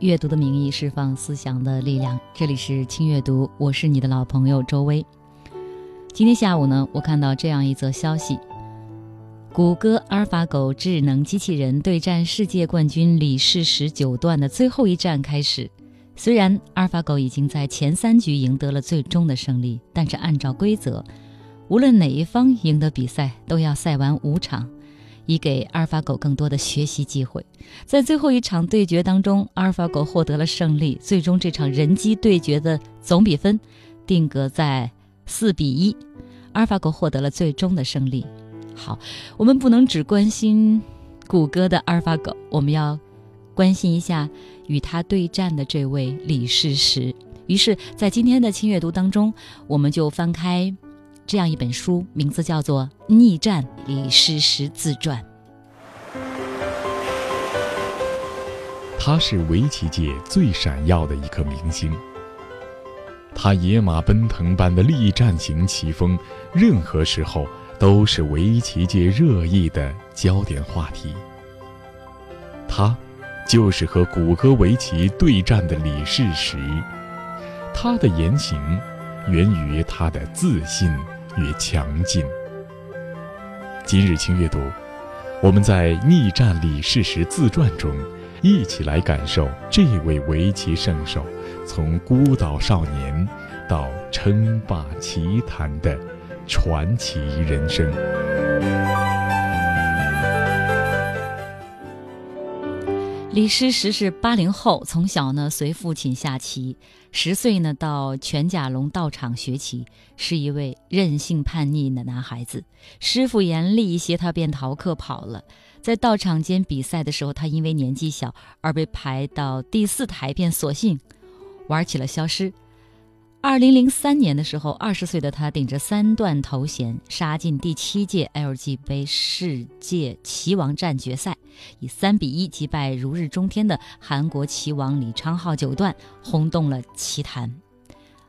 阅读的名义释放思想的力量。这里是轻阅读，我是你的老朋友周薇。今天下午呢，我看到这样一则消息：谷歌阿尔法狗智能机器人对战世界冠军李世石九段的最后一战开始。虽然阿尔法狗已经在前三局赢得了最终的胜利，但是按照规则，无论哪一方赢得比赛，都要赛完五场。以给阿尔法狗更多的学习机会，在最后一场对决当中，阿尔法狗获得了胜利。最终这场人机对决的总比分定格在四比一，阿尔法狗获得了最终的胜利。好，我们不能只关心谷歌的阿尔法狗，我们要关心一下与他对战的这位李世石。于是，在今天的轻阅读当中，我们就翻开。这样一本书，名字叫做《逆战李世石自传》。他是围棋界最闪耀的一颗明星。他野马奔腾般的力战型棋风，任何时候都是围棋界热议的焦点话题。他，就是和谷歌围棋对战的李世石。他的言行，源于他的自信。与强劲。今日清阅读，我们在《逆战李世石自传》中，一起来感受这位围棋圣手从孤岛少年到称霸棋坛的传奇人生。李师石是八零后，从小呢随父亲下棋，十岁呢到全甲龙道场学棋，是一位任性叛逆的男孩子。师傅严厉一些，他便逃课跑了。在道场间比赛的时候，他因为年纪小而被排到第四台，便索性玩起了消失。二零零三年的时候，二十岁的他顶着三段头衔杀进第七届 LG 杯世界棋王战决赛，以三比一击败如日中天的韩国棋王李昌镐九段，轰动了棋坛。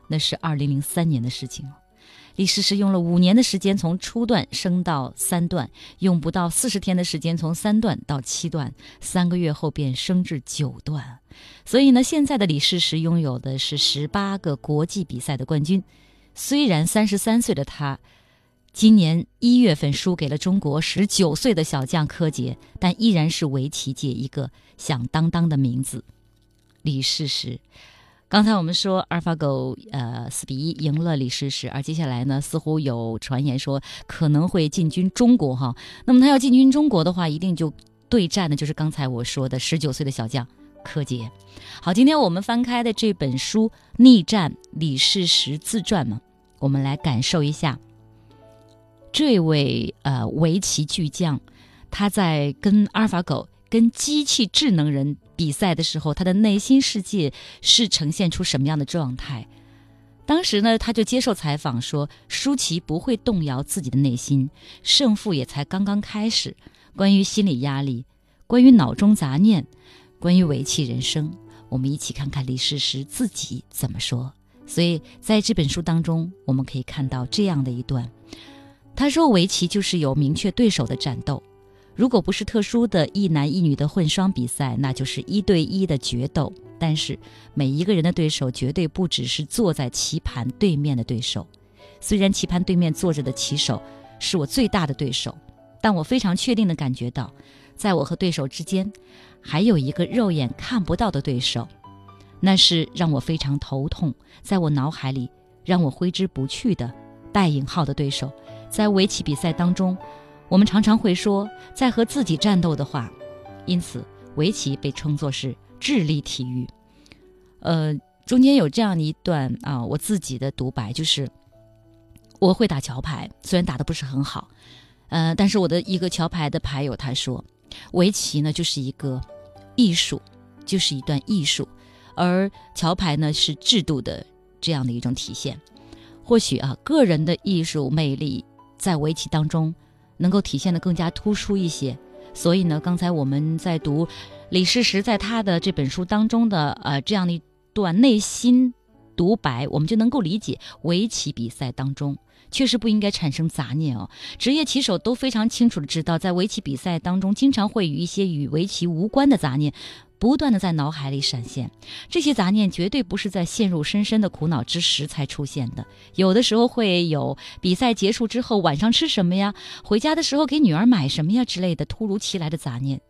那是二零零三年的事情。李世石用了五年的时间从初段升到三段，用不到四十天的时间从三段到七段，三个月后便升至九段。所以呢，现在的李世石拥有的是十八个国际比赛的冠军。虽然三十三岁的他，今年一月份输给了中国十九岁的小将柯洁，但依然是围棋界一个响当当的名字——李世石。刚才我们说阿尔法狗呃四比一赢了李世石，而接下来呢，似乎有传言说可能会进军中国哈。那么他要进军中国的话，一定就对战的就是刚才我说的十九岁的小将柯洁。好，今天我们翻开的这本书《逆战李世石自传》嘛，我们来感受一下这位呃围棋巨将，他在跟阿尔法狗。跟机器智能人比赛的时候，他的内心世界是呈现出什么样的状态？当时呢，他就接受采访说，舒淇不会动摇自己的内心，胜负也才刚刚开始。关于心理压力，关于脑中杂念，关于围棋人生，我们一起看看李世石自己怎么说。所以在这本书当中，我们可以看到这样的一段，他说：“围棋就是有明确对手的战斗。”如果不是特殊的一男一女的混双比赛，那就是一对一的决斗。但是每一个人的对手绝对不只是坐在棋盘对面的对手。虽然棋盘对面坐着的棋手是我最大的对手，但我非常确定地感觉到，在我和对手之间，还有一个肉眼看不到的对手，那是让我非常头痛，在我脑海里让我挥之不去的带引号的对手。在围棋比赛当中。我们常常会说，在和自己战斗的话，因此围棋被称作是智力体育。呃，中间有这样一段啊，我自己的独白就是：我会打桥牌，虽然打的不是很好，呃，但是我的一个桥牌的牌友他说，围棋呢就是一个艺术，就是一段艺术，而桥牌呢是制度的这样的一种体现。或许啊，个人的艺术魅力在围棋当中能够体现的更加突出一些。所以呢，刚才我们在读李世石在他的这本书当中的呃这样的一段内心独白，我们就能够理解围棋比赛当中。确实不应该产生杂念哦。职业棋手都非常清楚的知道，在围棋比赛当中，经常会与一些与围棋无关的杂念，不断的在脑海里闪现。这些杂念绝对不是在陷入深深的苦恼之时才出现的，有的时候会有比赛结束之后晚上吃什么呀，回家的时候给女儿买什么呀之类的突如其来的杂念。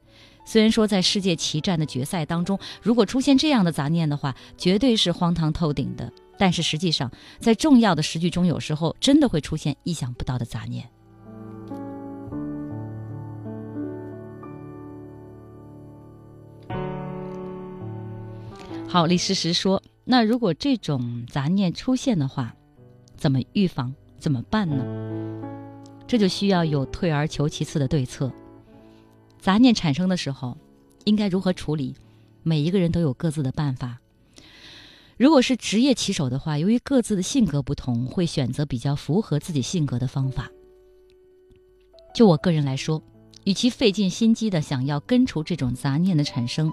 虽然说在世界棋战的决赛当中，如果出现这样的杂念的话，绝对是荒唐透顶的。但是实际上，在重要的时局中，有时候真的会出现意想不到的杂念。好，李诗诗说：“那如果这种杂念出现的话，怎么预防？怎么办呢？这就需要有退而求其次的对策。杂念产生的时候，应该如何处理？每一个人都有各自的办法。”如果是职业棋手的话，由于各自的性格不同，会选择比较符合自己性格的方法。就我个人来说，与其费尽心机的想要根除这种杂念的产生，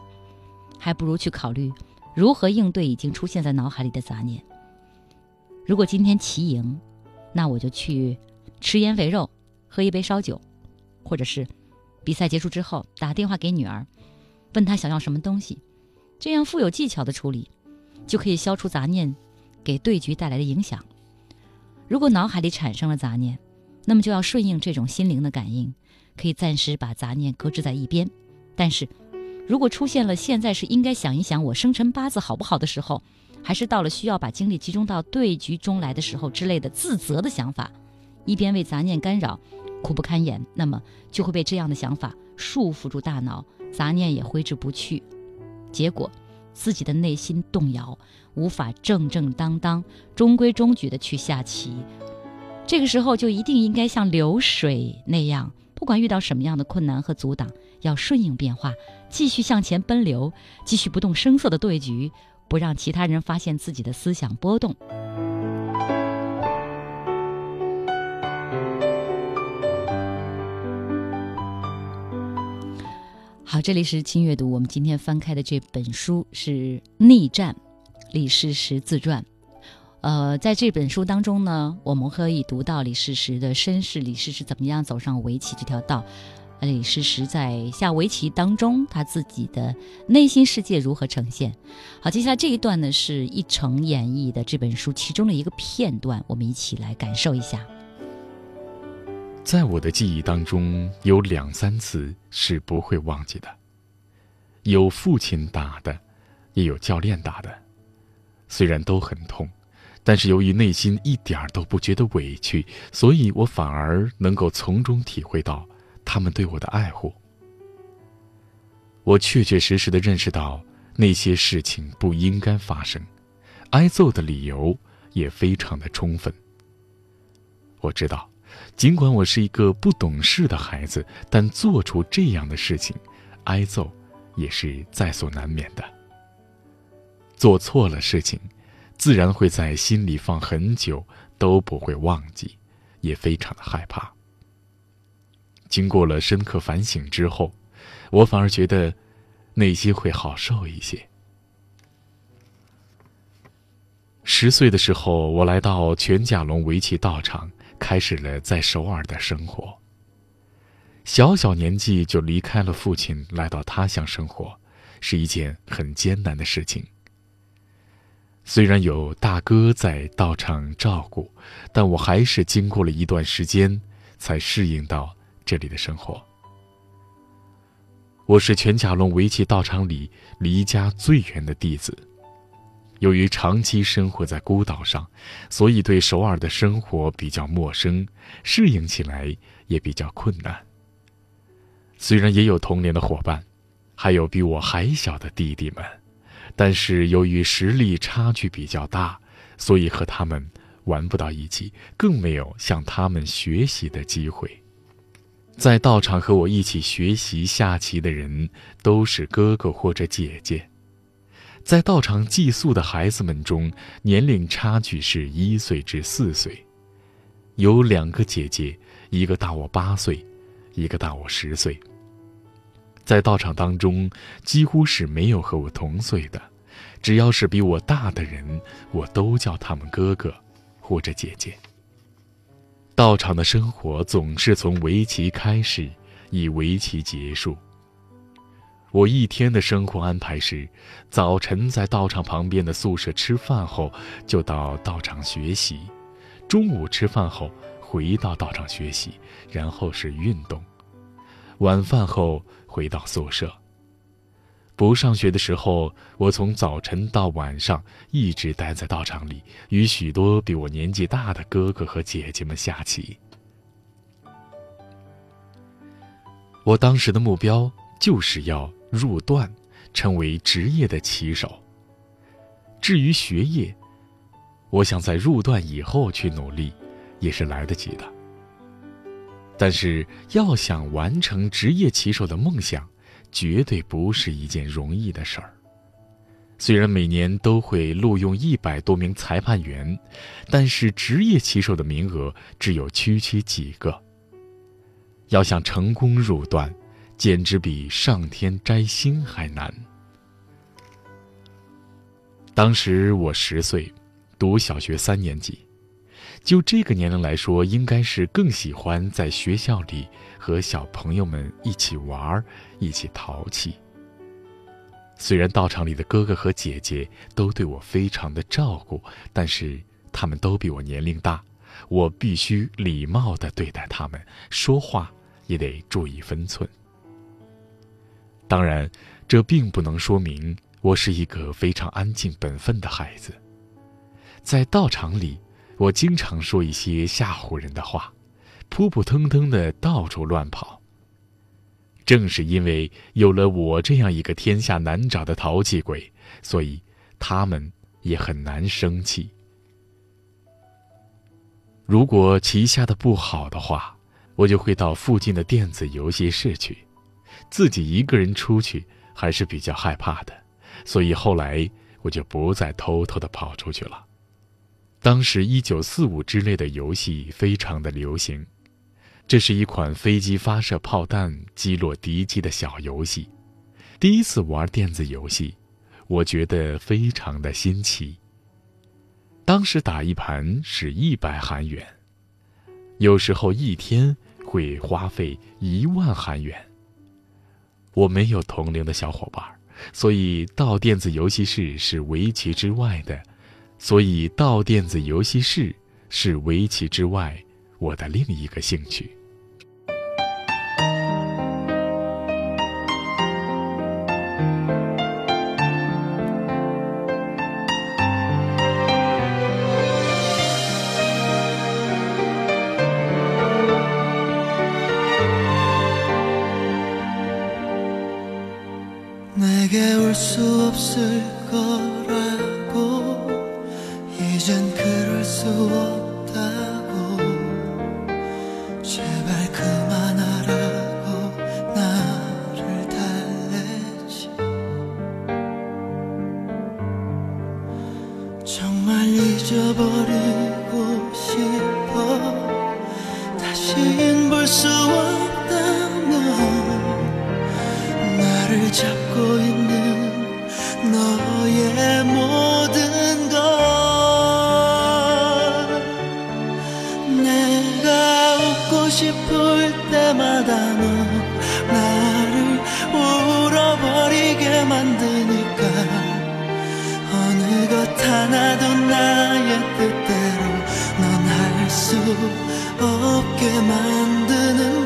还不如去考虑如何应对已经出现在脑海里的杂念。如果今天棋赢，那我就去吃烟肥肉，喝一杯烧酒，或者是比赛结束之后打电话给女儿，问她想要什么东西，这样富有技巧的处理。就可以消除杂念给对局带来的影响。如果脑海里产生了杂念，那么就要顺应这种心灵的感应，可以暂时把杂念搁置在一边。但是，如果出现了现在是应该想一想我生辰八字好不好的时候，还是到了需要把精力集中到对局中来的时候之类的自责的想法，一边为杂念干扰，苦不堪言，那么就会被这样的想法束缚住大脑，杂念也挥之不去，结果。自己的内心动摇，无法正正当当、中规中矩的去下棋。这个时候就一定应该像流水那样，不管遇到什么样的困难和阻挡，要顺应变化，继续向前奔流，继续不动声色的对局，不让其他人发现自己的思想波动。好，这里是轻阅读。我们今天翻开的这本书是《逆战》，李世石自传。呃，在这本书当中呢，我们可以读到李世石的身世，李世石怎么样走上围棋这条道，李世石在下围棋当中他自己的内心世界如何呈现。好，接下来这一段呢，是一成演绎的这本书其中的一个片段，我们一起来感受一下。在我的记忆当中，有两三次是不会忘记的。有父亲打的，也有教练打的。虽然都很痛，但是由于内心一点儿都不觉得委屈，所以我反而能够从中体会到他们对我的爱护。我确确实实的认识到那些事情不应该发生，挨揍的理由也非常的充分。我知道。尽管我是一个不懂事的孩子，但做出这样的事情，挨揍也是在所难免的。做错了事情，自然会在心里放很久，都不会忘记，也非常的害怕。经过了深刻反省之后，我反而觉得内心会好受一些。十岁的时候，我来到全甲龙围棋道场。开始了在首尔的生活。小小年纪就离开了父亲，来到他乡生活，是一件很艰难的事情。虽然有大哥在道场照顾，但我还是经过了一段时间，才适应到这里的生活。我是全甲龙围棋道场里离家最远的弟子。由于长期生活在孤岛上，所以对首尔的生活比较陌生，适应起来也比较困难。虽然也有同龄的伙伴，还有比我还小的弟弟们，但是由于实力差距比较大，所以和他们玩不到一起，更没有向他们学习的机会。在道场和我一起学习下棋的人都是哥哥或者姐姐。在道场寄宿的孩子们中，年龄差距是一岁至四岁，有两个姐姐，一个大我八岁，一个大我十岁。在道场当中，几乎是没有和我同岁的，只要是比我大的人，我都叫他们哥哥或者姐姐。道场的生活总是从围棋开始，以围棋结束。我一天的生活安排是：早晨在道场旁边的宿舍吃饭后，就到道场学习；中午吃饭后回到道场学习，然后是运动；晚饭后回到宿舍。不上学的时候，我从早晨到晚上一直待在道场里，与许多比我年纪大的哥哥和姐姐们下棋。我当时的目标就是要入段，成为职业的棋手。至于学业，我想在入段以后去努力，也是来得及的。但是要想完成职业棋手的梦想，绝对不是一件容易的事儿。虽然每年都会录用一百多名裁判员，但是职业棋手的名额只有区区几个。要想成功入段，简直比上天摘星还难。当时我十岁，读小学三年级，就这个年龄来说，应该是更喜欢在学校里。和小朋友们一起玩一起淘气。虽然道场里的哥哥和姐姐都对我非常的照顾，但是他们都比我年龄大，我必须礼貌的对待他们，说话也得注意分寸。当然，这并不能说明我是一个非常安静本分的孩子。在道场里，我经常说一些吓唬人的话。扑扑腾腾的到处乱跑。正是因为有了我这样一个天下难找的淘气鬼，所以他们也很难生气。如果棋下的不好的话，我就会到附近的电子游戏室去。自己一个人出去还是比较害怕的，所以后来我就不再偷偷的跑出去了。当时一九四五之类的游戏非常的流行。这是一款飞机发射炮弹击落敌机的小游戏。第一次玩电子游戏，我觉得非常的新奇。当时打一盘是一百韩元，有时候一天会花费一万韩元。我没有同龄的小伙伴，所以到电子游戏室是围棋之外的，所以到电子游戏室是围棋之外我的另一个兴趣。 그것 하나도 나의 뜻대로 넌 할 수 없게 만드는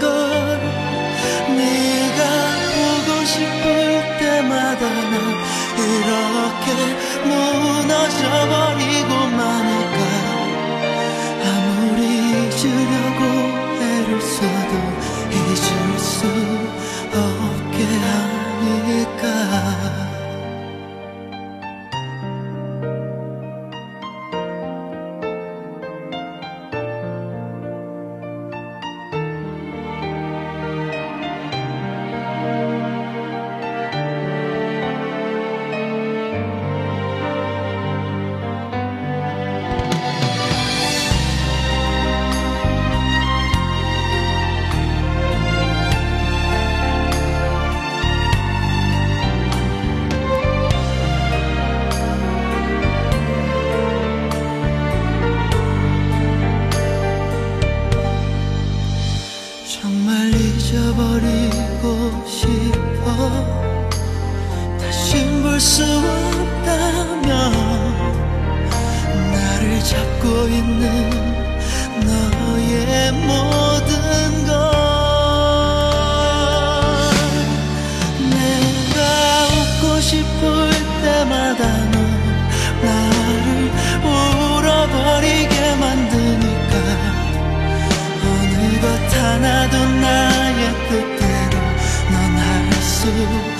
你。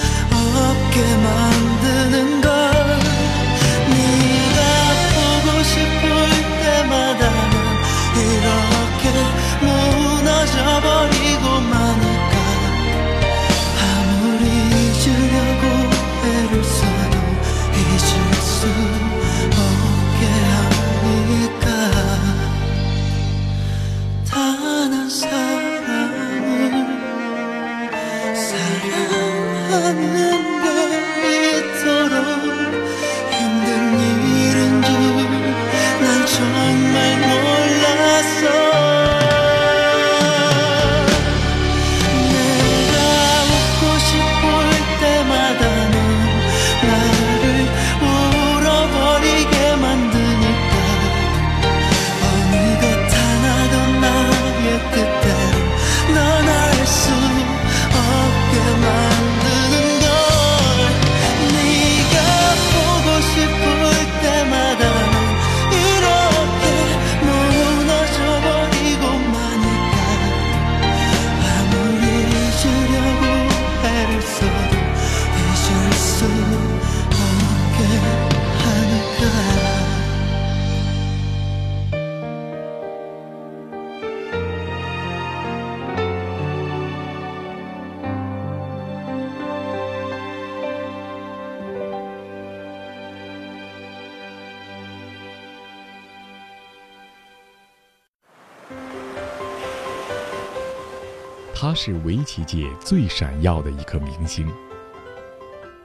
他是围棋界最闪耀的一颗明星。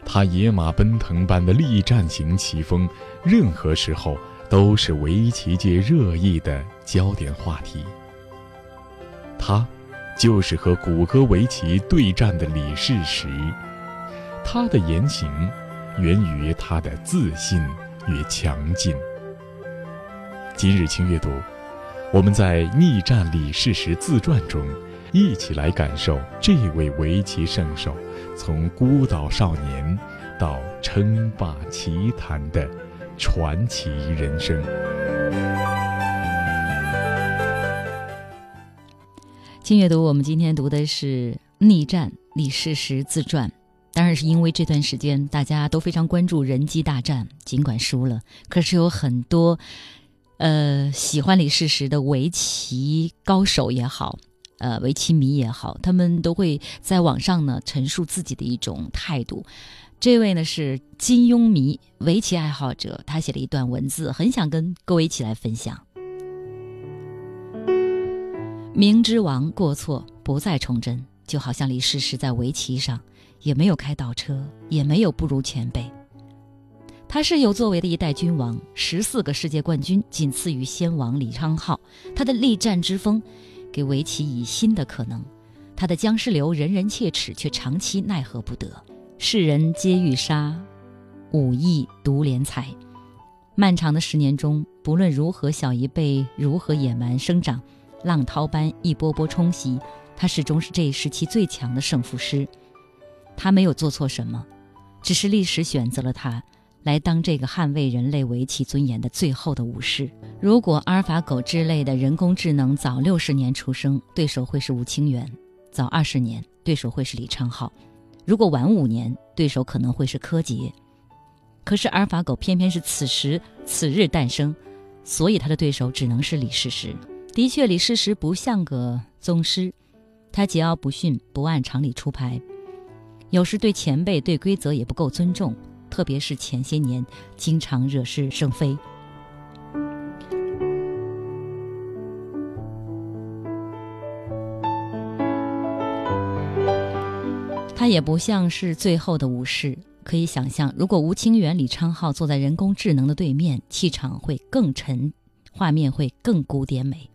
他野马奔腾般的力战型棋风，任何时候都是围棋界热议的焦点话题。他，就是和谷歌围棋对战的李世石。他的言行，源于他的自信与强劲。今日轻阅读，我们在《逆战李世石自传》中。一起来感受这位围棋圣手从孤岛少年到称霸棋坛的传奇人生。请阅读，我们今天读的是《逆战李世石自传》，当然是因为这段时间大家都非常关注人机大战，尽管输了，可是有很多呃喜欢李世石的围棋高手也好。呃，围棋迷也好，他们都会在网上呢陈述自己的一种态度。这位呢是金庸迷，围棋爱好者，他写了一段文字，很想跟各位一起来分享。明知王过错不再重真，就好像李世石在围棋上也没有开倒车，也没有不如前辈。他是有作为的一代君王，十四个世界冠军，仅次于先王李昌镐。他的力战之风。给围棋以新的可能，他的僵尸流人人切齿，却长期奈何不得。世人皆欲杀，武艺独怜才。漫长的十年中，不论如何小一辈如何野蛮生长，浪涛般一波波冲袭，他始终是这一时期最强的胜负师。他没有做错什么，只是历史选择了他。来当这个捍卫人类围棋尊严的最后的武士。如果阿尔法狗之类的人工智能早六十年出生，对手会是吴清源；早二十年，对手会是李昌镐；如果晚五年，对手可能会是柯洁。可是阿尔法狗偏偏是此时此日诞生，所以他的对手只能是李世石。的确，李世石不像个宗师，他桀骜不驯，不按常理出牌，有时对前辈、对规则也不够尊重。特别是前些年，经常惹是生非。他也不像是最后的武士。可以想象，如果吴清源、李昌镐坐在人工智能的对面，气场会更沉，画面会更古典美。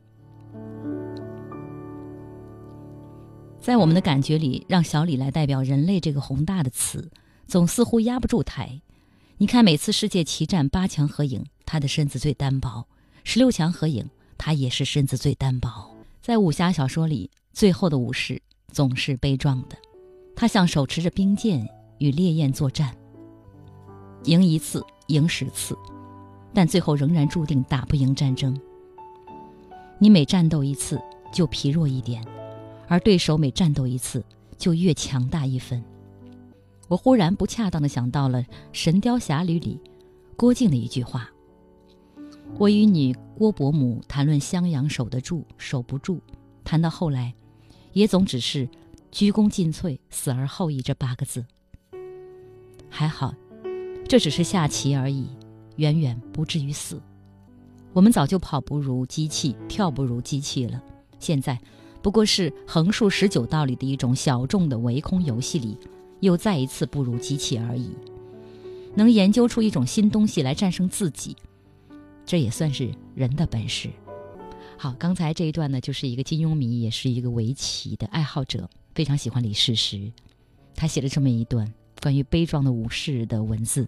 在我们的感觉里，让小李来代表人类这个宏大的词，总似乎压不住台。你看，每次世界棋战八强合影，他的身子最单薄；十六强合影，他也是身子最单薄。在武侠小说里，最后的武士总是悲壮的，他像手持着冰剑与烈焰作战，赢一次，赢十次，但最后仍然注定打不赢战争。你每战斗一次，就疲弱一点。而对手每战斗一次，就越强大一分。我忽然不恰当的想到了《神雕侠侣》里郭靖的一句话：“我与你郭伯母谈论襄阳守得住守不住，谈到后来，也总只是鞠躬尽瘁，死而后已这八个字。还好，这只是下棋而已，远远不至于死。我们早就跑不如机器，跳不如机器了。现在。”不过是横竖十九道里的一种小众的围空游戏里，又再一次不如机器而已。能研究出一种新东西来战胜自己，这也算是人的本事。好，刚才这一段呢，就是一个金庸迷，也是一个围棋的爱好者，非常喜欢李世石。他写了这么一段关于悲壮的武士的文字，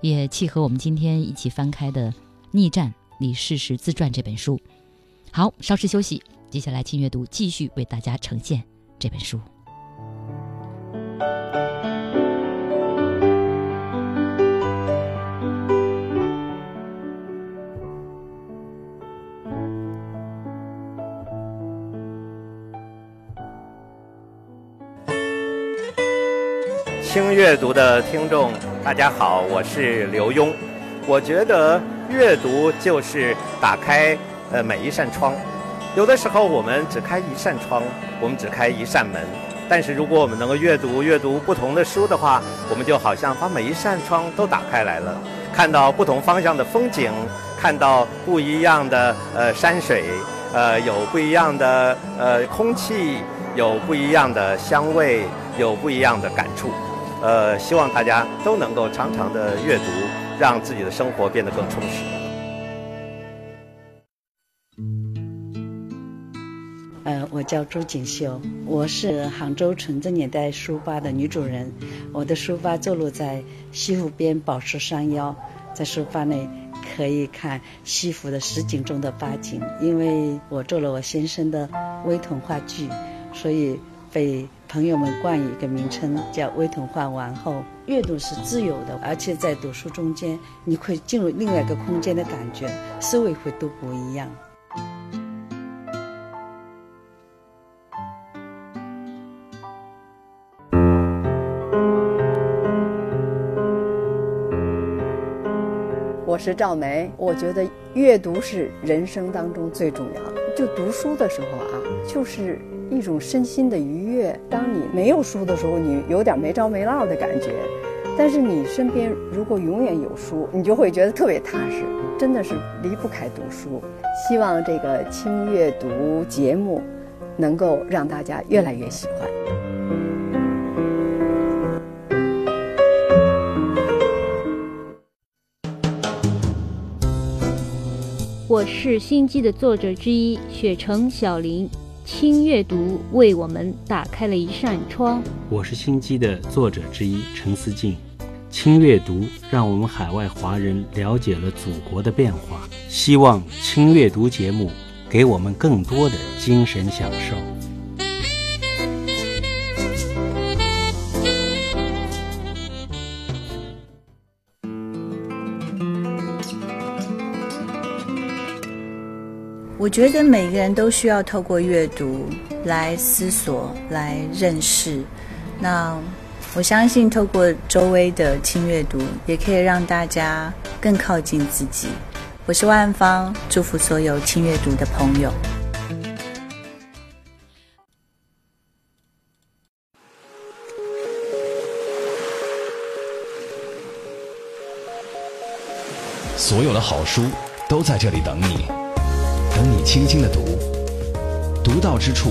也契合我们今天一起翻开的《逆战：李世石自传》这本书。好，稍事休息。接下来，轻阅读继续为大家呈现这本书。轻阅读的听众，大家好，我是刘墉。我觉得阅读就是打开呃每一扇窗。有的时候我们只开一扇窗，我们只开一扇门，但是如果我们能够阅读阅读不同的书的话，我们就好像把每一扇窗都打开来了，看到不同方向的风景，看到不一样的呃山水，呃有不一样的呃空气，有不一样的香味，有不一样的感触，呃希望大家都能够常常的阅读，让自己的生活变得更充实。我叫朱锦绣，我是杭州纯正年代书吧的女主人。我的书吧坐落在西湖边宝石山腰，在书吧内可以看西湖的实景中的八景。因为我做了我先生的微童话剧，所以被朋友们冠以一个名称叫“微童话王后”。阅读是自由的，而且在读书中间，你会进入另外一个空间的感觉，思维会都不一样。是赵梅，我觉得阅读是人生当中最重要的。就读书的时候啊，就是一种身心的愉悦。当你没有书的时候，你有点没着没落的感觉；但是你身边如果永远有书，你就会觉得特别踏实。真的是离不开读书。希望这个轻阅读节目能够让大家越来越喜欢。我是心机的作者之一，雪城小林，轻阅读为我们打开了一扇窗。我是心机的作者之一，陈思静，轻阅读让我们海外华人了解了祖国的变化。希望轻阅读节目给我们更多的精神享受。觉得每个人都需要透过阅读来思索、来认识。那我相信，透过周围的轻阅读，也可以让大家更靠近自己。我是万芳，祝福所有轻阅读的朋友。所有的好书都在这里等你。等你轻轻的读，读到之处，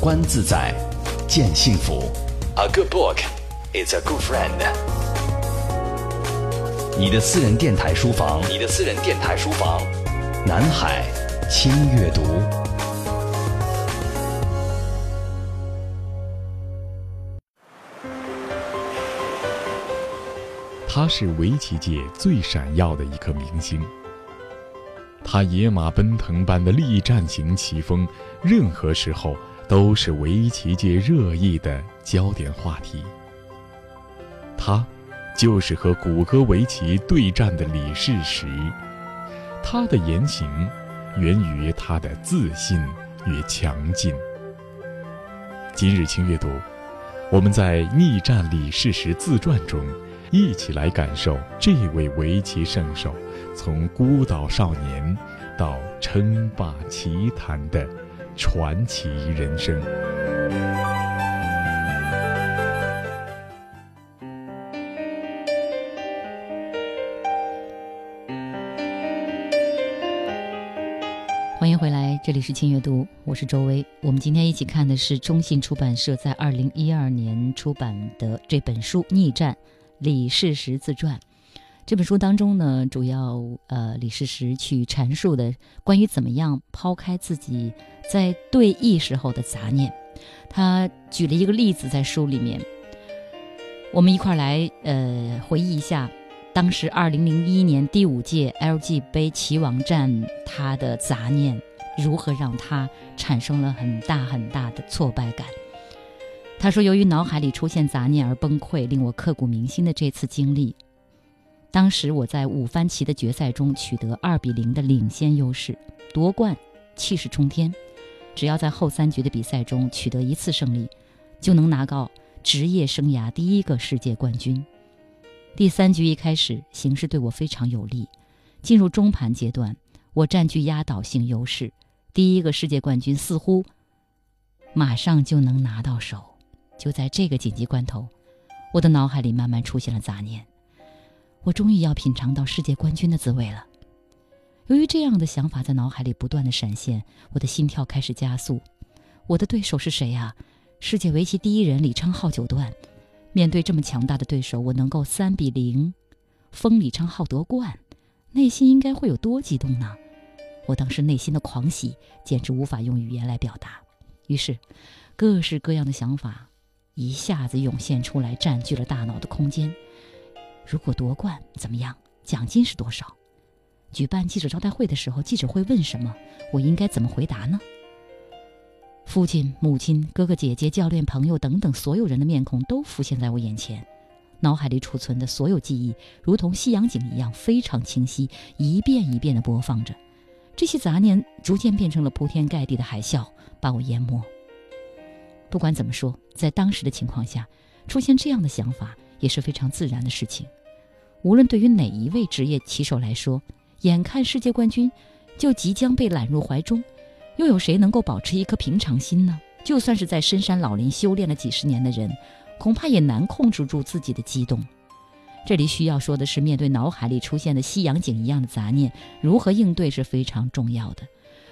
观自在，见幸福。a good book is a good friend。你的私人电台书房，你的私人电台书房，南海新阅读。他是围棋界最闪耀的一颗明星。他野马奔腾般的力战型棋风，任何时候都是围棋界热议的焦点话题。他，就是和谷歌围棋对战的李世石。他的言行，源于他的自信与强劲。今日轻阅读，我们在《逆战李世石自传》中。一起来感受这位围棋圣手从孤岛少年到称霸棋坛的传奇人生。欢迎回来，这里是轻阅读，我是周薇。我们今天一起看的是中信出版社在二零一二年出版的这本书《逆战》。李世石自传这本书当中呢，主要呃李世石去阐述的关于怎么样抛开自己在对弈时候的杂念。他举了一个例子在书里面，我们一块来呃回忆一下，当时二零零一年第五届 LG 杯棋王战，他的杂念如何让他产生了很大很大的挫败感。他说：“由于脑海里出现杂念而崩溃，令我刻骨铭心的这次经历。当时我在五番棋的决赛中取得二比零的领先优势，夺冠，气势冲天。只要在后三局的比赛中取得一次胜利，就能拿到职业生涯第一个世界冠军。第三局一开始，形势对我非常有利。进入中盘阶段，我占据压倒性优势，第一个世界冠军似乎马上就能拿到手。”就在这个紧急关头，我的脑海里慢慢出现了杂念。我终于要品尝到世界冠军的滋味了。由于这样的想法在脑海里不断的闪现，我的心跳开始加速。我的对手是谁呀？世界围棋第一人李昌镐九段。面对这么强大的对手，我能够三比零封李昌镐夺冠，内心应该会有多激动呢？我当时内心的狂喜简直无法用语言来表达。于是，各式各样的想法。一下子涌现出来，占据了大脑的空间。如果夺冠怎么样？奖金是多少？举办记者招待会的时候，记者会问什么？我应该怎么回答呢？父亲、母亲、哥哥姐姐、教练、朋友等等，所有人的面孔都浮现在我眼前，脑海里储存的所有记忆，如同夕阳景一样非常清晰，一遍一遍地播放着。这些杂念逐渐变成了铺天盖地的海啸，把我淹没。不管怎么说，在当时的情况下，出现这样的想法也是非常自然的事情。无论对于哪一位职业棋手来说，眼看世界冠军就即将被揽入怀中，又有谁能够保持一颗平常心呢？就算是在深山老林修炼了几十年的人，恐怕也难控制住自己的激动。这里需要说的是，面对脑海里出现的西洋景一样的杂念，如何应对是非常重要的。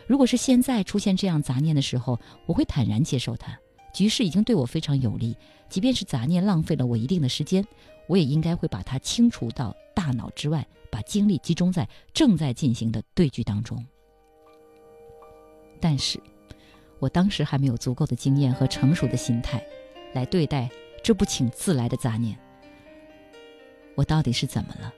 如果是现在出现这样杂念的时候，我会坦然接受它。局势已经对我非常有利，即便是杂念浪费了我一定的时间，我也应该会把它清除到大脑之外，把精力集中在正在进行的对局当中。但是，我当时还没有足够的经验和成熟的心态，来对待这不请自来的杂念。我到底是怎么了？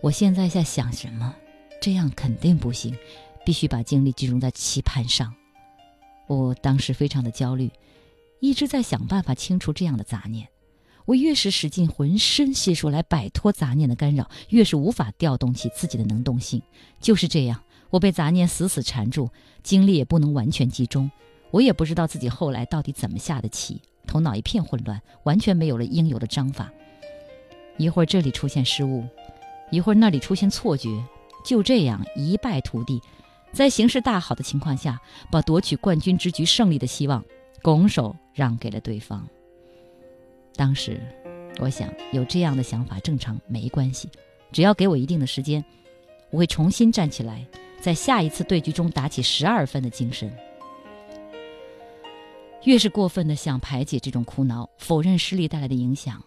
我现在在想什么？这样肯定不行，必须把精力集中在棋盘上。我当时非常的焦虑。一直在想办法清除这样的杂念，我越是使尽浑身解数来摆脱杂念的干扰，越是无法调动起自己的能动性。就是这样，我被杂念死死缠住，精力也不能完全集中。我也不知道自己后来到底怎么下的棋，头脑一片混乱，完全没有了应有的章法。一会儿这里出现失误，一会儿那里出现错觉，就这样一败涂地。在形势大好的情况下，把夺取冠军之局胜利的希望。拱手让给了对方。当时，我想有这样的想法正常没关系，只要给我一定的时间，我会重新站起来，在下一次对局中打起十二分的精神。越是过分的想排解这种苦恼，否认失利带来的影响，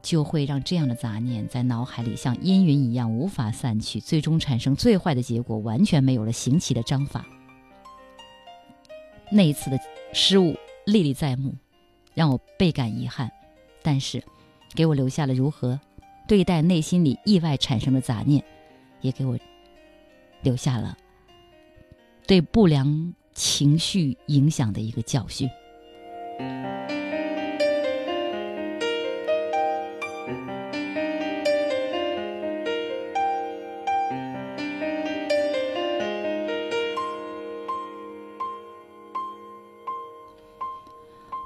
就会让这样的杂念在脑海里像阴云一样无法散去，最终产生最坏的结果，完全没有了行棋的章法。那一次的失误历历在目，让我倍感遗憾，但是给我留下了如何对待内心里意外产生的杂念，也给我留下了对不良情绪影响的一个教训。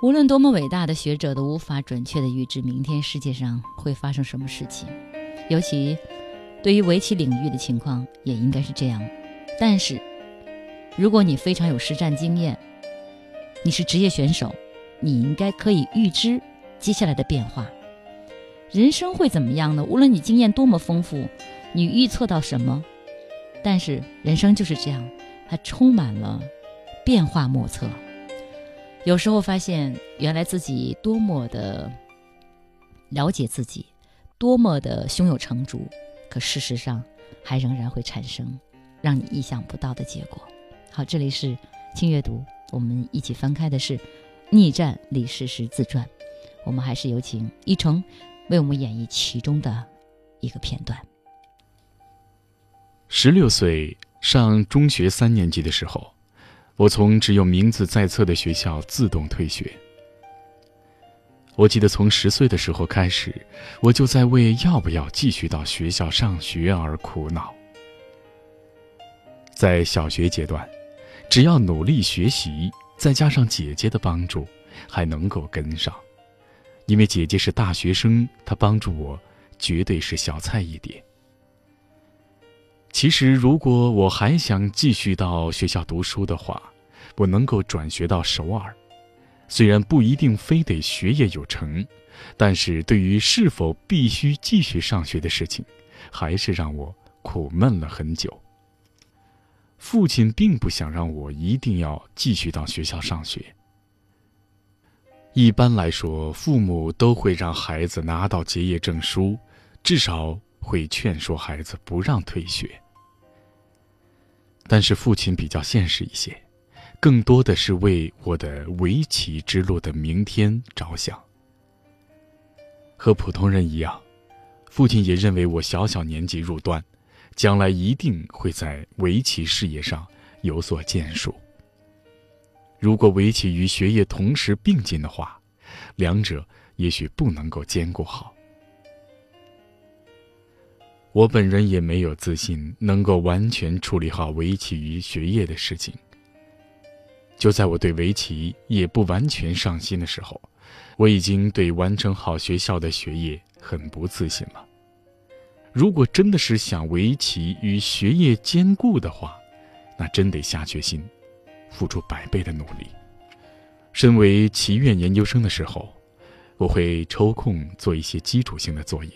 无论多么伟大的学者，都无法准确的预知明天世界上会发生什么事情，尤其对于围棋领域的情况也应该是这样。但是，如果你非常有实战经验，你是职业选手，你应该可以预知接下来的变化。人生会怎么样呢？无论你经验多么丰富，你预测到什么，但是人生就是这样，它充满了变化莫测。有时候发现，原来自己多么的了解自己，多么的胸有成竹，可事实上还仍然会产生让你意想不到的结果。好，这里是轻阅读，我们一起翻开的是《逆战李世石自传》，我们还是有请一成为我们演绎其中的一个片段。十六岁上中学三年级的时候。我从只有名字在册的学校自动退学。我记得从十岁的时候开始，我就在为要不要继续到学校上学而苦恼。在小学阶段，只要努力学习，再加上姐姐的帮助，还能够跟上。因为姐姐是大学生，她帮助我绝对是小菜一碟。其实，如果我还想继续到学校读书的话，我能够转学到首尔。虽然不一定非得学业有成，但是对于是否必须继续上学的事情，还是让我苦闷了很久。父亲并不想让我一定要继续到学校上学。一般来说，父母都会让孩子拿到结业证书，至少会劝说孩子不让退学。但是父亲比较现实一些，更多的是为我的围棋之路的明天着想。和普通人一样，父亲也认为我小小年纪入段，将来一定会在围棋事业上有所建树。如果围棋与学业同时并进的话，两者也许不能够兼顾好。我本人也没有自信能够完全处理好围棋与学业的事情。就在我对围棋也不完全上心的时候，我已经对完成好学校的学业很不自信了。如果真的是想围棋与学业兼顾的话，那真得下决心，付出百倍的努力。身为棋院研究生的时候，我会抽空做一些基础性的作业。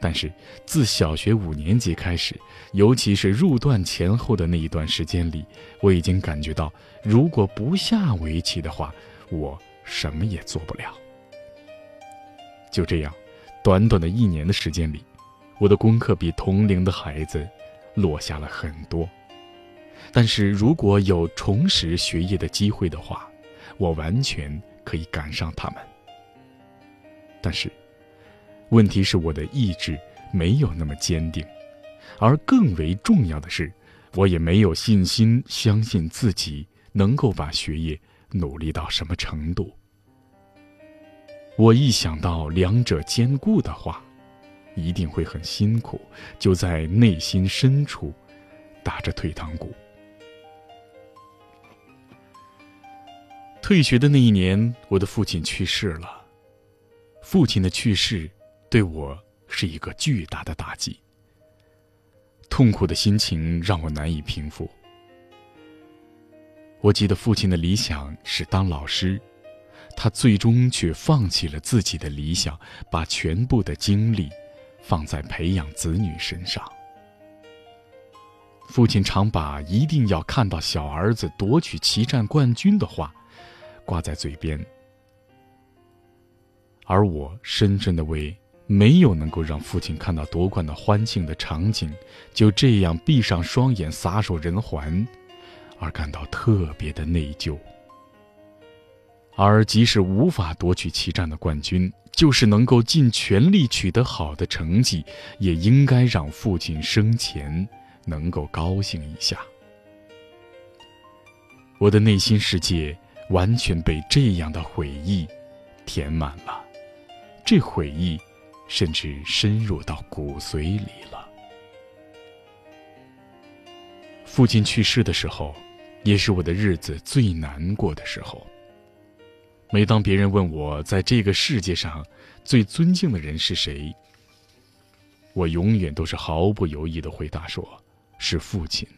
但是，自小学五年级开始，尤其是入段前后的那一段时间里，我已经感觉到，如果不下围棋的话，我什么也做不了。就这样，短短的一年的时间里，我的功课比同龄的孩子落下了很多。但是如果有重拾学业的机会的话，我完全可以赶上他们。但是。问题是我的意志没有那么坚定，而更为重要的是，我也没有信心相信自己能够把学业努力到什么程度。我一想到两者兼顾的话，一定会很辛苦，就在内心深处打着退堂鼓。退学的那一年，我的父亲去世了。父亲的去世。对我是一个巨大的打击，痛苦的心情让我难以平复。我记得父亲的理想是当老师，他最终却放弃了自己的理想，把全部的精力放在培养子女身上。父亲常把“一定要看到小儿子夺取棋战冠军”的话挂在嘴边，而我深深的为。没有能够让父亲看到夺冠的欢庆的场景，就这样闭上双眼撒手人寰，而感到特别的内疚。而即使无法夺取棋战的冠军，就是能够尽全力取得好的成绩，也应该让父亲生前能够高兴一下。我的内心世界完全被这样的悔意填满了，这悔意甚至深入到骨髓里了。父亲去世的时候，也是我的日子最难过的时候。每当别人问我在这个世界上最尊敬的人是谁，我永远都是毫不犹豫的回答说：“是父亲。”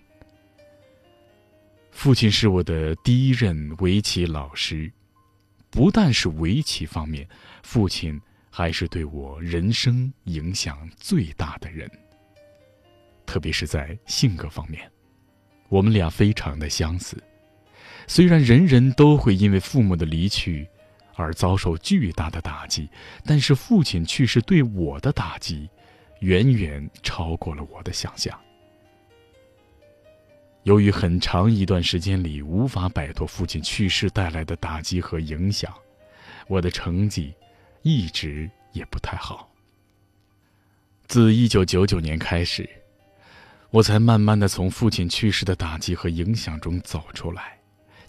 父亲是我的第一任围棋老师，不但是围棋方面，父亲还是对我人生影响最大的人。特别是在性格方面，我们俩非常的相似。虽然人人都会因为父母的离去而遭受巨大的打击，但是父亲去世对我的打击，远远超过了我的想象。由于很长一段时间里无法摆脱父亲去世带来的打击和影响，我的成绩一直也不太好。自一九九九年开始，我才慢慢的从父亲去世的打击和影响中走出来。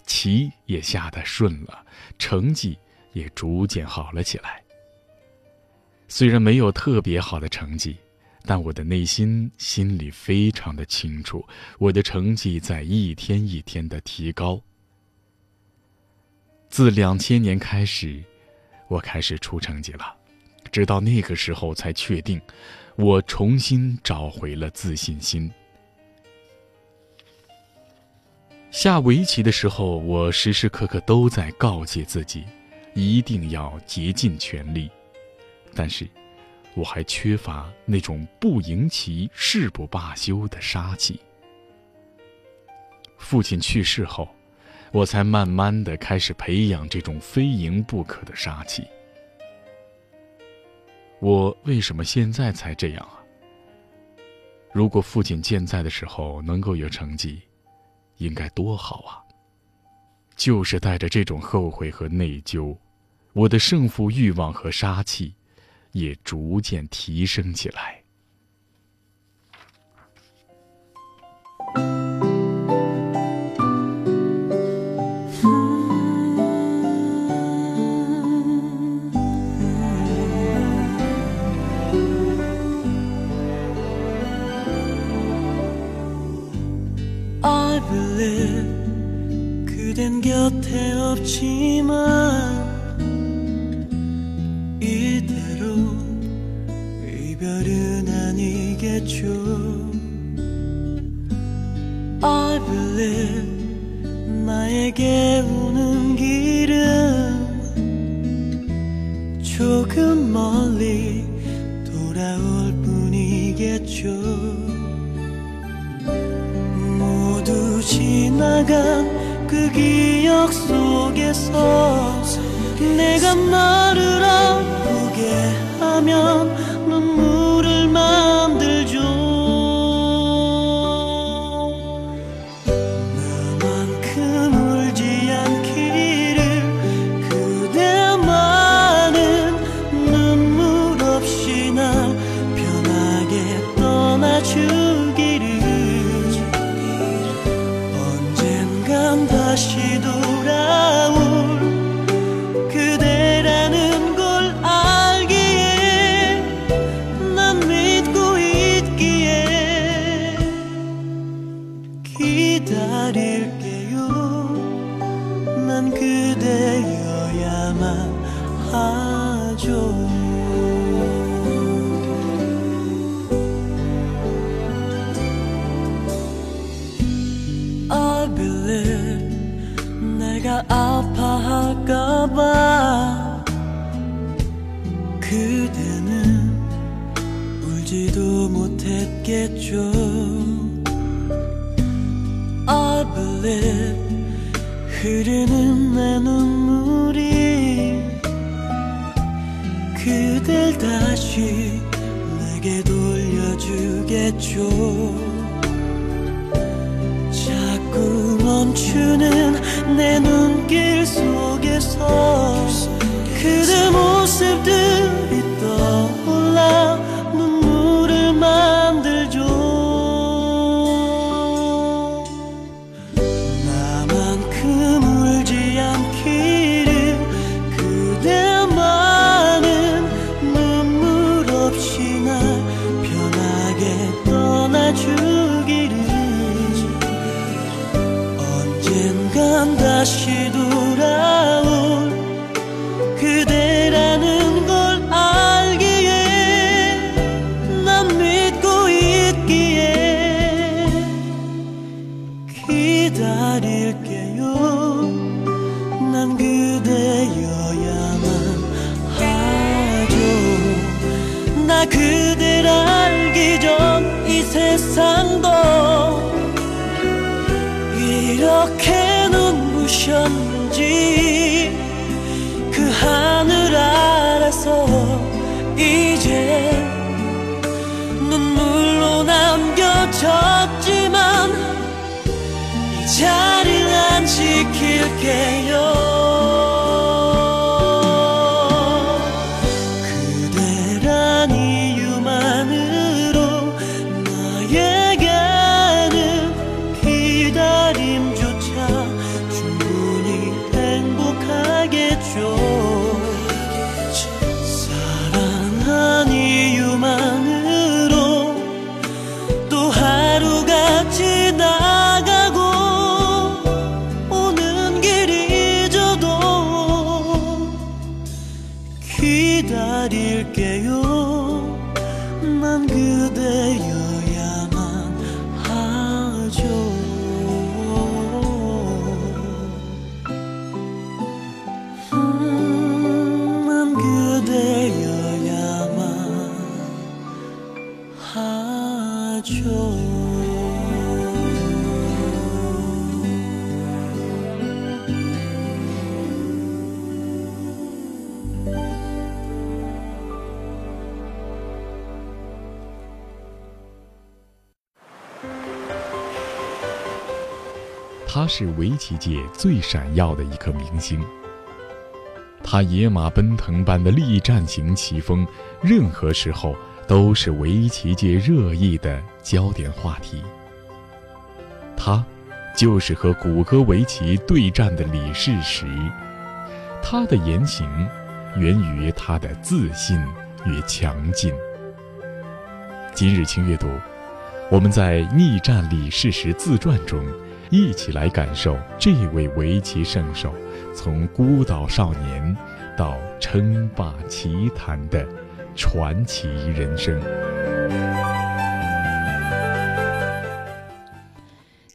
棋也下得顺了，成绩也逐渐好了起来。虽然没有特别好的成绩，但我的内心心里非常的清楚，我的成绩在一天一天的提高。自两千年开始，我开始出成绩了，直到那个时候才确定，我重新找回了自信心。下围棋的时候，我时时刻刻都在告诫自己，一定要竭尽全力。但是，我还缺乏那种不赢棋誓不罢休的杀气。父亲去世后，我才慢慢的开始培养这种非赢不可的杀气。我为什么现在才这样啊？如果父亲健在的时候能够有成绩。应该多好啊！就是带着这种后悔和内疚，我的胜负欲望和杀气也逐渐提升起来。 곁에 없지만 이대로 이별은 아니겠죠. I believe 나에게 빌릴 내가 아파할까봐 그대는 울지도 못했겠죠. I believe 흐르는 내 눈물이 그댈 다시 내게 돌려주겠죠. 멈추는 내 눈길 속에서 그대 모 모습들이 떠올라 눈부셨는지 그 하늘 아래서 이제 눈물로 남겨졌지만 이 자리를 안 지킬게요 是围棋界最闪耀的一颗明星。他野马奔腾般的力战型棋风，任何时候都是围棋界热议的焦点话题。他，就是和谷歌围棋对战的李世石。他的言行，源于他的自信与强劲。今日轻阅读，我们在《逆战李世石自传》中。一起来感受这位围棋圣手从孤岛少年到称霸棋坛的传奇人生。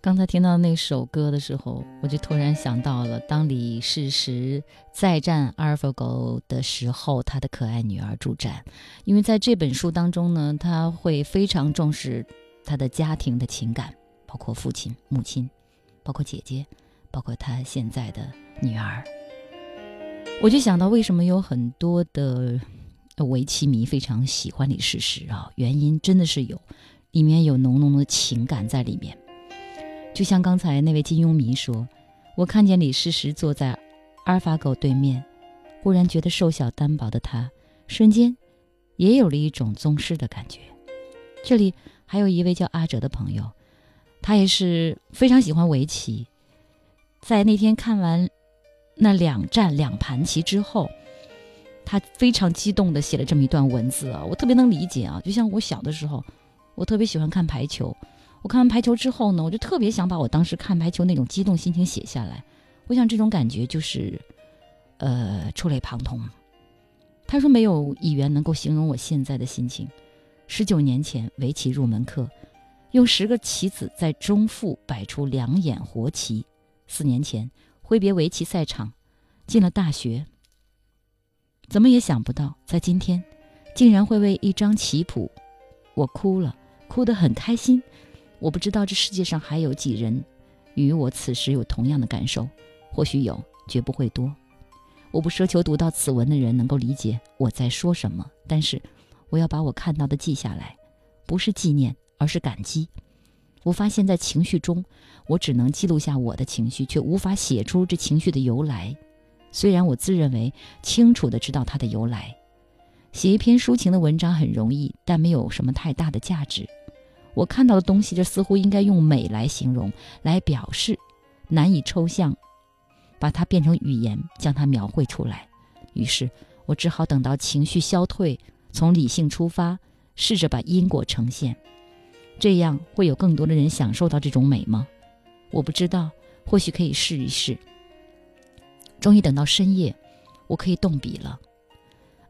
刚才听到那首歌的时候，我就突然想到了，当李世石再战阿尔法狗的时候，他的可爱女儿助战。因为在这本书当中呢，他会非常重视他的家庭的情感，包括父亲、母亲。包括姐姐，包括他现在的女儿，我就想到为什么有很多的围棋迷非常喜欢李世石啊？原因真的是有，里面有浓浓的情感在里面。就像刚才那位金庸迷说，我看见李世石坐在阿尔法狗对面，忽然觉得瘦小单薄的他，瞬间也有了一种宗师的感觉。这里还有一位叫阿哲的朋友。他也是非常喜欢围棋，在那天看完那两战两盘棋之后，他非常激动的写了这么一段文字啊，我特别能理解啊。就像我小的时候，我特别喜欢看排球，我看完排球之后呢，我就特别想把我当时看排球那种激动心情写下来。我想这种感觉就是，呃，触类旁通。他说没有语言能够形容我现在的心情。十九年前围棋入门课。用十个棋子在中腹摆出两眼活棋。四年前挥别围棋赛场，进了大学。怎么也想不到，在今天，竟然会为一张棋谱，我哭了，哭得很开心。我不知道这世界上还有几人，与我此时有同样的感受。或许有，绝不会多。我不奢求读到此文的人能够理解我在说什么，但是，我要把我看到的记下来，不是纪念。而是感激。我发现，在情绪中，我只能记录下我的情绪，却无法写出这情绪的由来。虽然我自认为清楚的知道它的由来。写一篇抒情的文章很容易，但没有什么太大的价值。我看到的东西，这似乎应该用美来形容，来表示，难以抽象，把它变成语言，将它描绘出来。于是我只好等到情绪消退，从理性出发，试着把因果呈现。这样会有更多的人享受到这种美吗？我不知道，或许可以试一试。终于等到深夜，我可以动笔了。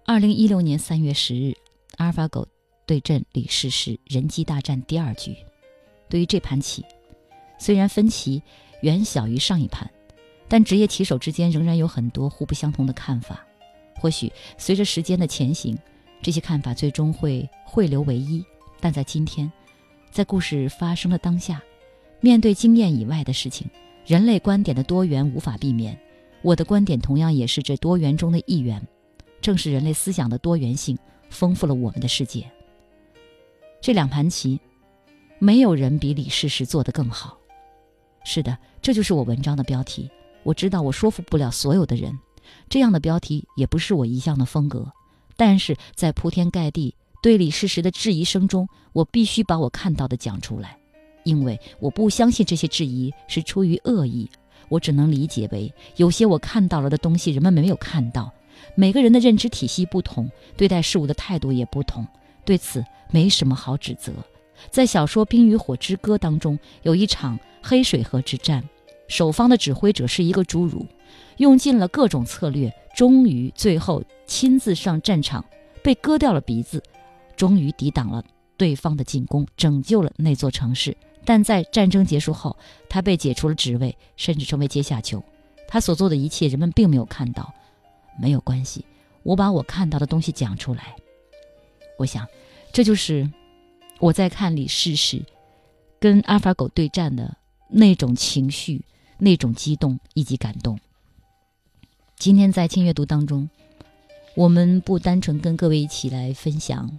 二零一六年三月十日，阿尔法狗对阵李世石人机大战第二局。对于这盘棋，虽然分歧远小于上一盘，但职业棋手之间仍然有很多互不相同的看法。或许随着时间的前行，这些看法最终会汇流为一。但在今天，在故事发生的当下，面对经验以外的事情，人类观点的多元无法避免。我的观点同样也是这多元中的一员。正是人类思想的多元性丰富了我们的世界。这两盘棋，没有人比李世石做得更好。是的，这就是我文章的标题。我知道我说服不了所有的人，这样的标题也不是我一向的风格。但是在铺天盖地对李世石的质疑声中，我必须把我看到的讲出来，因为我不相信这些质疑是出于恶意。我只能理解为，有些我看到了的东西，人们没有看到。每个人的认知体系不同，对待事物的态度也不同，对此没什么好指责。在小说《冰与火之歌》当中，有一场黑水河之战，守方的指挥者是一个侏儒，用尽了各种策略，终于最后亲自上战场，被割掉了鼻子，终于抵挡了对方的进攻，拯救了那座城市。但在战争结束后，他被解除了职位，甚至成为阶下囚。他所做的一切，人们并没有看到。没有关系，我把我看到的东西讲出来。我想，这就是我在看李世石跟阿尔法狗对战的那种情绪、那种激动以及感动。今天在轻阅读当中，我们不单纯跟各位一起来分享《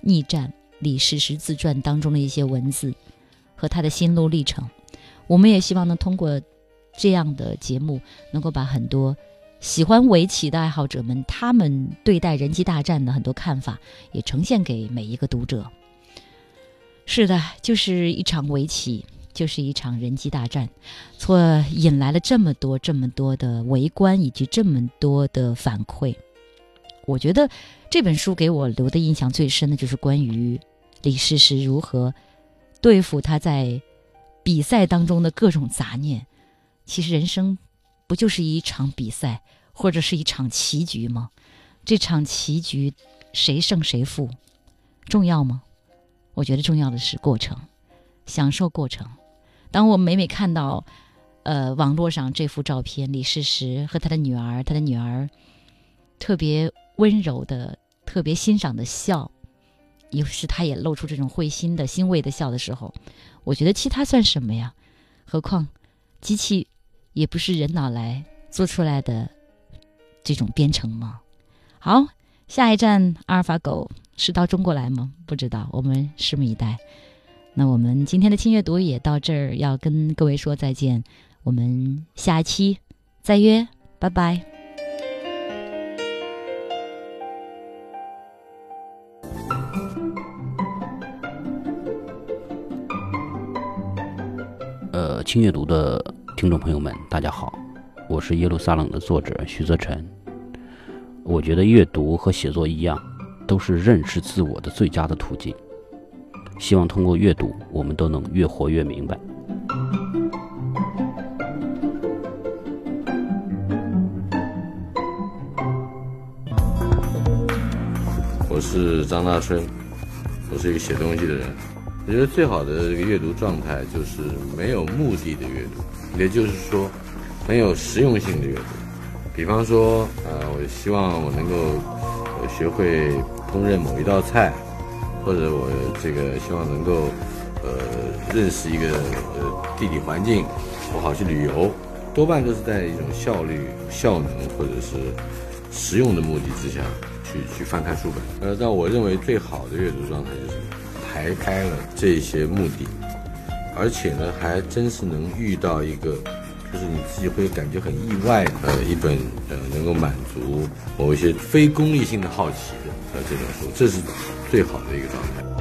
逆战》李世石自传当中的一些文字和他的心路历程，我们也希望能通过这样的节目，能够把很多。喜欢围棋的爱好者们，他们对待人机大战的很多看法，也呈现给每一个读者。是的，就是一场围棋，就是一场人机大战，错引来了这么多、这么多的围观以及这么多的反馈。我觉得这本书给我留的印象最深的就是关于李世石如何对付他在比赛当中的各种杂念。其实人生。不就是一场比赛，或者是一场棋局吗？这场棋局谁胜谁负，重要吗？我觉得重要的是过程，享受过程。当我每每看到，呃，网络上这幅照片，李世石和他的女儿，他的女儿特别温柔的、特别欣赏的笑，有时他也露出这种会心的欣慰的笑的时候，我觉得其他算什么呀？何况机器。也不是人脑来做出来的这种编程吗？好，下一站阿尔法狗是到中国来吗？不知道，我们拭目以待。那我们今天的轻阅读也到这儿，要跟各位说再见。我们下一期再约，拜拜。轻阅读的。听众朋友们，大家好，我是耶路撒冷的作者徐泽辰。我觉得阅读和写作一样，都是认识自我的最佳的途径。希望通过阅读，我们都能越活越明白。我是张大春，我是一个写东西的人。我觉得最好的这个阅读状态就是没有目的的阅读。也就是说，很有实用性的阅读。比方说，呃，我希望我能够学会烹饪某一道菜，或者我这个希望能够呃认识一个呃地理环境，我好去旅游，多半都是在一种效率、效能或者是实用的目的之下去去翻看书本。呃，但我认为最好的阅读状态就是排开了这些目的。而且呢，还真是能遇到一个就是你自己会感觉很意外，的，一本呃能够满足某一些非功利性的好奇的呃这种书，这是最好的一个状态。